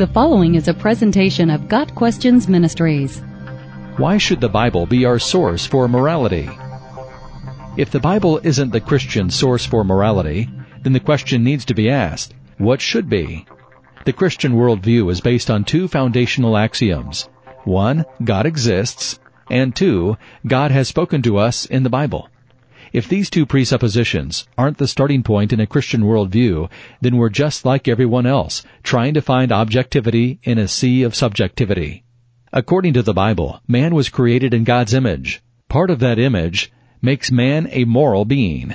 The following is a presentation of Got Questions Ministries. Why should the Bible be our source for morality? If the Bible isn't the Christian source for morality, then the question needs to be asked, what should be? The Christian worldview is based on two foundational axioms. One, God exists, and two, God has spoken to us in the Bible. If these two presuppositions aren't the starting point in a Christian worldview, then we're just like everyone else, trying to find objectivity in a sea of subjectivity. According to the Bible, man was created in God's image. Part of that image makes man a moral being.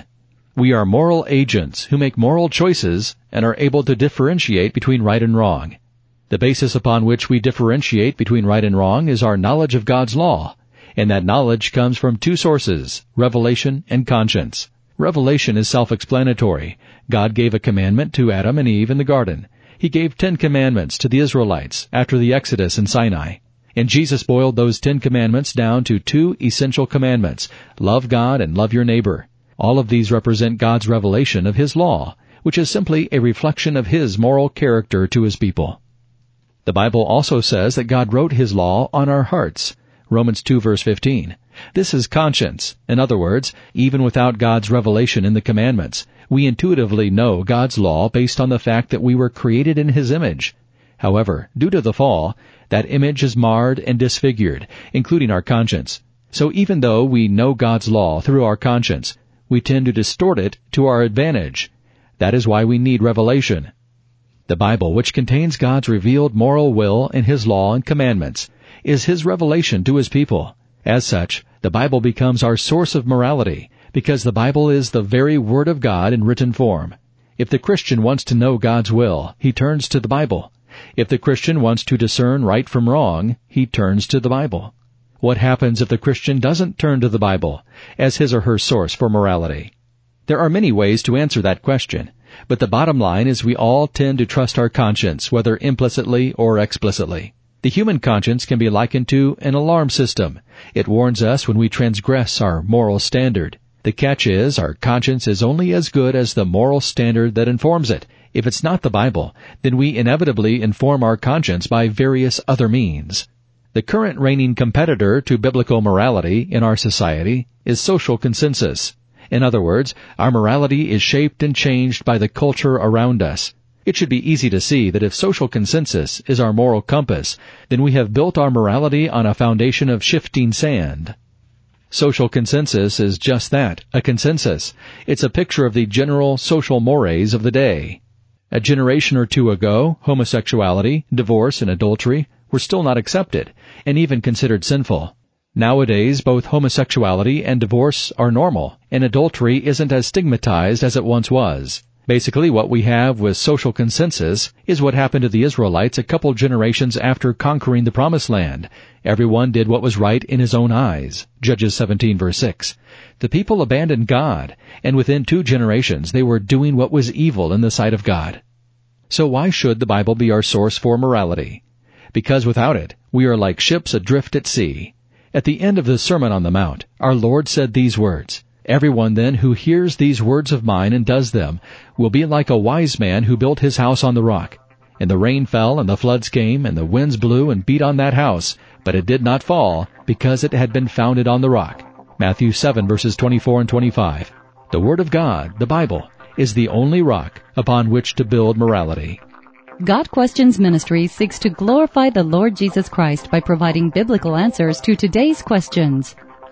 We are moral agents who make moral choices and are able to differentiate between right and wrong. The basis upon which we differentiate between right and wrong is our knowledge of God's law and that knowledge comes from two sources, revelation and conscience. Revelation is self-explanatory. God gave a commandment to Adam and Eve in the garden. He gave ten commandments to the Israelites after the Exodus in Sinai. And Jesus boiled those ten commandments down to two essential commandments, love God and love your neighbor. All of these represent God's revelation of His law, which is simply a reflection of His moral character to His people. The Bible also says that God wrote His law on our hearts. Romans 2 verse 15. This is conscience. In other words, even without God's revelation in the commandments, we intuitively know God's law based on the fact that we were created in His image. However, due to the fall, that image is marred and disfigured, including our conscience. So even though we know God's law through our conscience, we tend to distort it to our advantage. That is why we need revelation. The Bible, which contains God's revealed moral will and His law and commandments, is His revelation to His people. As such, the Bible becomes our source of morality, because the Bible is the very Word of God in written form. If the Christian wants to know God's will, he turns to the Bible. If the Christian wants to discern right from wrong, he turns to the Bible. What happens if the Christian doesn't turn to the Bible as his or her source for morality? There are many ways to answer that question, but the bottom line is we all tend to trust our conscience, whether implicitly or explicitly. The human conscience can be likened to an alarm system. It warns us when we transgress our moral standard. The catch is our conscience is only as good as the moral standard that informs it. If it's not the Bible, then we inevitably inform our conscience by various other means. The current reigning competitor to biblical morality in our society is social consensus. In other words, our morality is shaped and changed by the culture around us. It should be easy to see that if social consensus is our moral compass, then we have built our morality on a foundation of shifting sand. Social consensus is just that, a consensus. It's a picture of the general social mores of the day. A generation or two ago, homosexuality, divorce, and adultery were still not accepted, and even considered sinful. Nowadays, both homosexuality and divorce are normal, and adultery isn't as stigmatized as it once was. Basically, what we have with social consensus is what happened to the Israelites a couple generations after conquering the Promised Land. Everyone did what was right in his own eyes. Judges 17 verse 6. The people abandoned God, and within two generations they were doing what was evil in the sight of God. So why should the Bible be our source for morality? Because without it, we are like ships adrift at sea. At the end of the Sermon on the Mount, our Lord said these words, Everyone then who hears these words of mine and does them will be like a wise man who built his house on the rock. And the rain fell, and the floods came, and the winds blew and beat on that house, but it did not fall, because it had been founded on the rock. Matthew 7 verses 24 and 25. The Word of God, the Bible, is the only rock upon which to build morality. Got Questions Ministry seeks to glorify the Lord Jesus Christ by providing biblical answers to today's questions